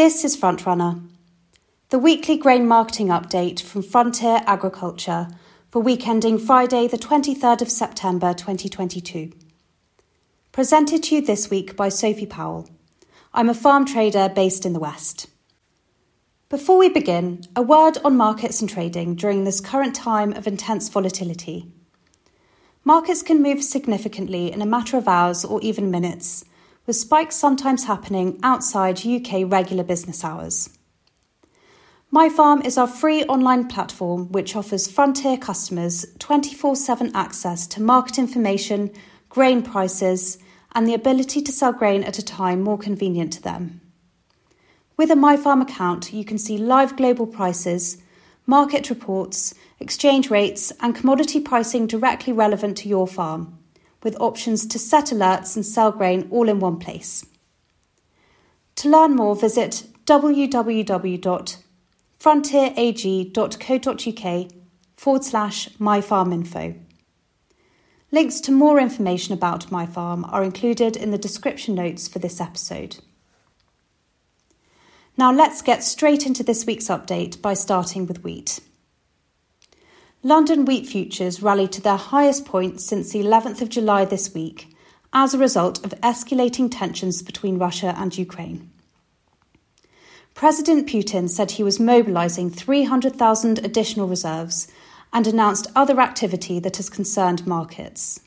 This is Frontrunner, the weekly grain marketing update from Frontier Agriculture for week ending Friday, the 23rd of September 2022. Presented to you this week by Sophie Powell. I'm a farm trader based in the West. Before we begin, a word on markets and trading during this current time of intense volatility. Markets can move significantly in a matter of hours or even minutes, with spikes sometimes happening outside UK regular business hours. MyFarm is our free online platform which offers Frontier customers 24 7 access to market information, grain prices, and the ability to sell grain at a time more convenient to them. With a MyFarm account, you can see live global prices, market reports, exchange rates, and commodity pricing directly relevant to your farm, with options to set alerts and sell grain all in one place. To learn more, visit www.frontierag.co.uk forward slash myfarminfo. Links to more information about my farm are included in the description notes for this episode. Now let's get straight into this week's update by starting with wheat. London wheat futures rallied to their highest point since the 11th of July this week as a result of escalating tensions between Russia and Ukraine. President Putin said he was mobilizing 300,000 additional reserves and announced other activity that has concerned markets.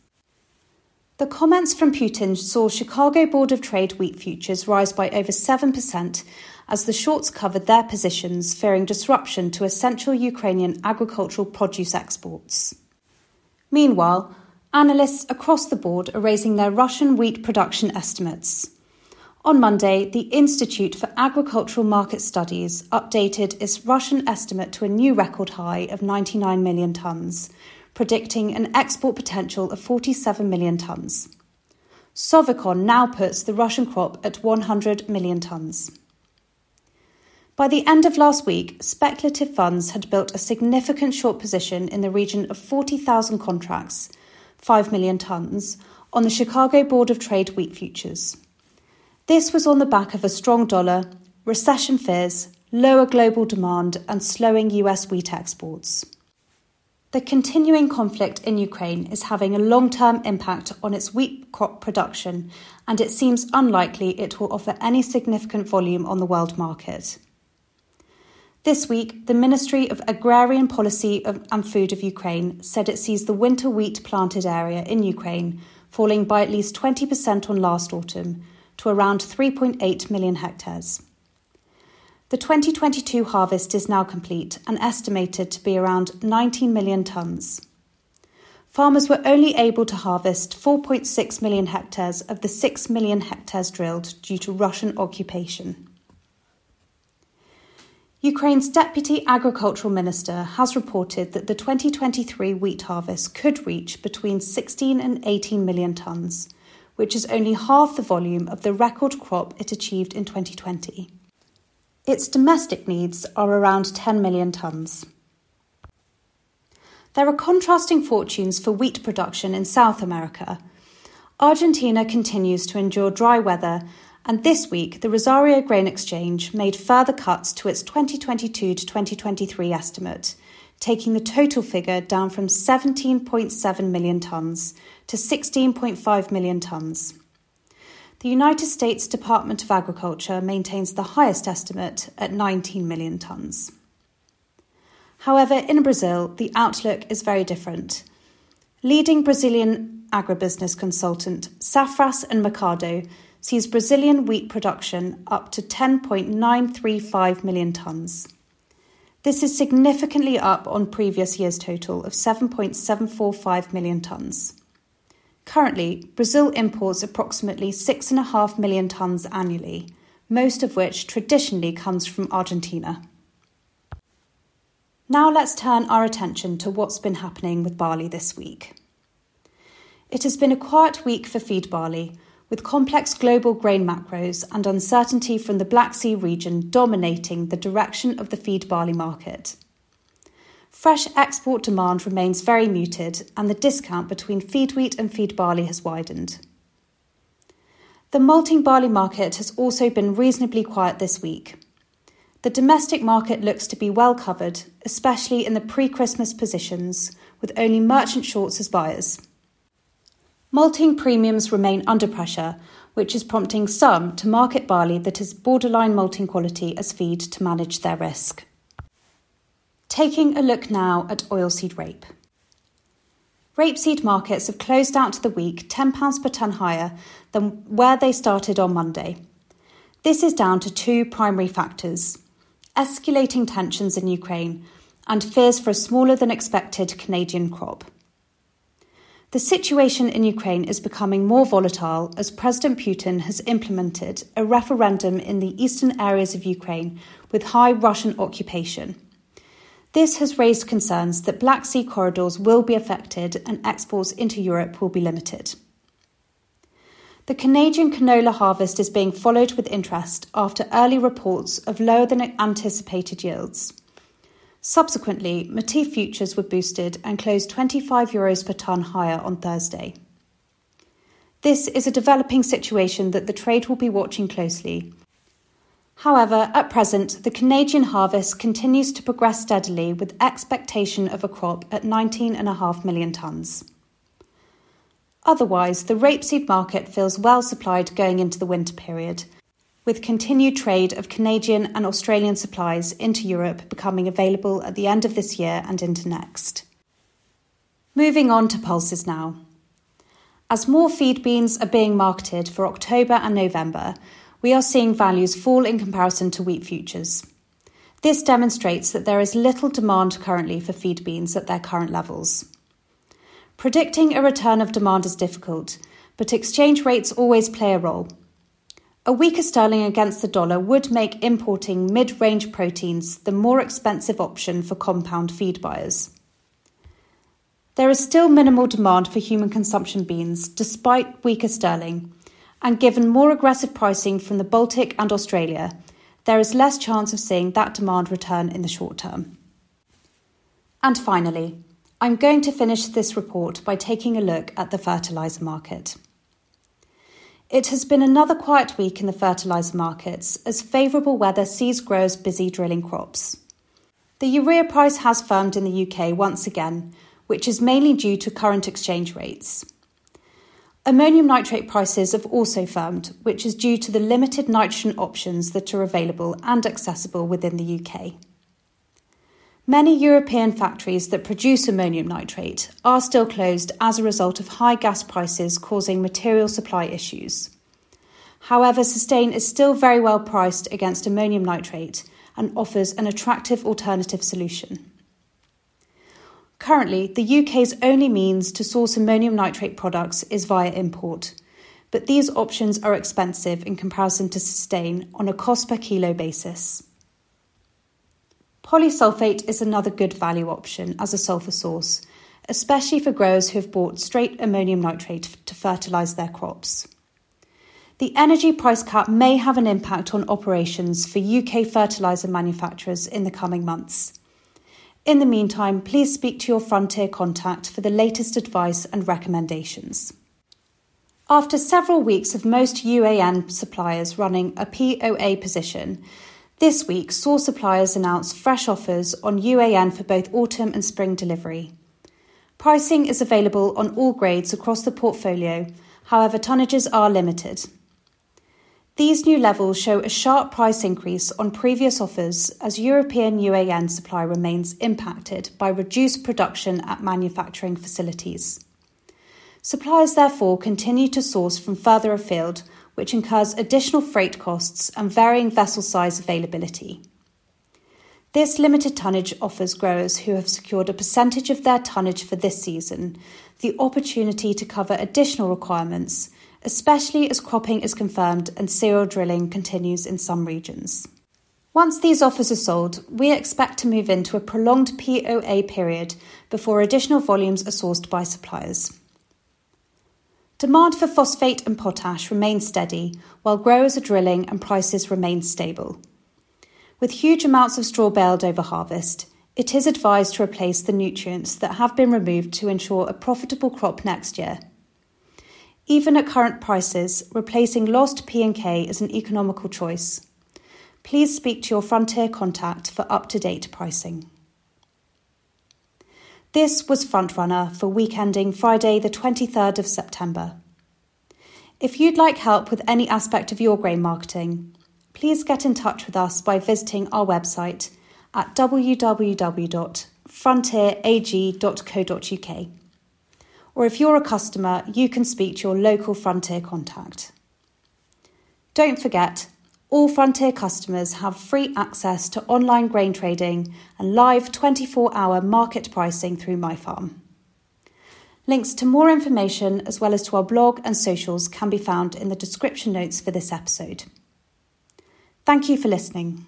The comments from Putin saw Chicago Board of Trade wheat futures rise by over 7% as the shorts covered their positions, fearing disruption to essential Ukrainian agricultural produce exports. Meanwhile, analysts across the board are raising their Russian wheat production estimates. On Monday, the Institute for Agricultural Market Studies updated its Russian estimate to a new record high of 99 million tonnes, predicting an export potential of 47 million tonnes. SovEcon now puts the Russian crop at 100 million tonnes. By the end of last week, speculative funds had built a significant short position in the region of 40,000 contracts, 5 million tonnes, on the Chicago Board of Trade wheat futures. This was on the back of a strong dollar, recession fears, lower global demand, and slowing US wheat exports. The continuing conflict in Ukraine is having a long term impact on its wheat crop production, and it seems unlikely it will offer any significant volume on the world market. This week, the Ministry of Agrarian Policy and Food of Ukraine said it sees the winter wheat planted area in Ukraine falling by at least 20% on last autumn to around 3.8 million hectares. The 2022 harvest is now complete and estimated to be around 19 million tonnes. Farmers were only able to harvest 4.6 million hectares of the 6 million hectares drilled due to Russian occupation. Ukraine's Deputy Agricultural Minister has reported that the 2023 wheat harvest could reach between 16 and 18 million tonnes, which is only half the volume of the record crop it achieved in 2020. Its domestic needs are around 10 million tonnes. There are contrasting fortunes for wheat production in South America. Argentina continues to endure dry weather, and this week the Rosario Grain Exchange made further cuts to its 2022 to 2023 estimate, taking the total figure down from 17.7 million tonnes to 16.5 million tonnes. The United States Department of Agriculture maintains the highest estimate at 19 million tonnes. However, in Brazil, the outlook is very different. Leading Brazilian agribusiness consultant Safras and Mercado sees Brazilian wheat production up to 10.935 million tonnes. This is significantly up on previous year's total of 7.745 million tonnes. Currently, Brazil imports approximately 6.5 million tonnes annually, most of which traditionally comes from Argentina. Now let's turn our attention to what's been happening with barley this week. It has been a quiet week for feed barley, with complex global grain macros and uncertainty from the Black Sea region dominating the direction of the feed barley market. Fresh export demand remains very muted, and the discount between feed wheat and feed barley has widened. The malting barley market has also been reasonably quiet this week. the domestic market looks to be well covered, especially in the pre Christmas positions, with only merchant shorts as buyers. Malting premiums remain under pressure, which is prompting some to market barley that is borderline malting quality as feed to manage their risk. Taking a look now at oilseed rape. Rapeseed markets have closed out the week £10 per tonne higher than where they started on Monday. This is down to two primary factors escalating tensions in Ukraine, and fears for a smaller than expected Canadian crop. The situation in Ukraine is becoming more volatile as President Putin has implemented a referendum in the eastern areas of Ukraine with high Russian occupation. This has raised concerns that Black Sea corridors will be affected and exports into Europe will be limited. The Canadian canola harvest is being followed with interest after early reports of lower than anticipated yields. Subsequently, Matif futures were boosted and closed 25 euros per tonne higher on Thursday. This is a developing situation that the trade will be watching closely. However, at present, the Canadian harvest continues to progress steadily with expectation of a crop at 19.5 million tonnes. Otherwise, the rapeseed market feels well supplied going into the winter period, with continued trade of Canadian and Australian supplies into Europe becoming available at the end of this year and into next. Moving on to pulses now. As more feed beans are being marketed for October and November, we are seeing values fall in comparison to wheat futures. This demonstrates that there is little demand currently for feed beans at their current levels. Predicting a return of demand is difficult, but exchange rates always play a role. A weaker sterling against the dollar would make importing mid range proteins the more expensive option for compound feed buyers. There is still minimal demand for human consumption beans despite weaker sterling, and given more aggressive pricing from the Baltic and Australia, there is less chance of seeing that demand return in the short term. And finally, I'm going to finish this report by taking a look at the fertiliser market. It has been another quiet week in the fertiliser markets as favourable weather sees growers busy drilling crops. The urea price has firmed in the UK once again, which is mainly due to current exchange rates. Ammonium nitrate prices have also firmed, which is due to the limited nitrogen options that are available and accessible within the UK. Many European factories that produce ammonium nitrate are still closed as a result of high gas prices causing material supply issues. However, Sustain is still very well priced against ammonium nitrate and offers an attractive alternative solution. Currently, the UK's only means to source ammonium nitrate products is via import, but these options are expensive in comparison to Sustain on a cost per kilo basis. Polysulfate is another good value option as a sulphur source, especially for growers who have bought straight ammonium nitrate to fertilise their crops. The energy price cap may have an impact on operations for UK fertiliser manufacturers in the coming months. In the meantime, please speak to your Frontier contact for the latest advice and recommendations. After several weeks of most UAN suppliers running a POA position, this week, saw suppliers announce fresh offers on UAN for both autumn and spring delivery. Pricing is available on all grades across the portfolio, however, tonnages are limited. These new levels show a sharp price increase on previous offers as European UAN supply remains impacted by reduced production at manufacturing facilities. Suppliers therefore continue to source from further afield which incurs additional freight costs and varying vessel size availability. This limited tonnage offers growers who have secured a percentage of their tonnage for this season the opportunity to cover additional requirements, especially as cropping is confirmed and cereal drilling continues in some regions. Once these offers are sold, we expect to move into a prolonged POA period before additional volumes are sourced by suppliers. Demand for phosphate and potash remains steady, while growers are drilling and prices remain stable. With huge amounts of straw baled over harvest, it is advised to replace the nutrients that have been removed to ensure a profitable crop next year. Even at current prices, replacing lost P and K is an economical choice. please speak to your Frontier contact for up to date pricing. This was Frontrunner for week ending Friday, the 23rd of September. If you'd like help with any aspect of your grain marketing, please get in touch with us by visiting our website at www.frontierag.co.uk. Or if you're a customer, you can speak to your local Frontier contact. Don't forget, all Frontier customers have free access to online grain trading and live 24 hour market pricing through MyFarm. Links to more information, as well as to our blog and socials, can be found in the description notes for this episode. Thank you for listening.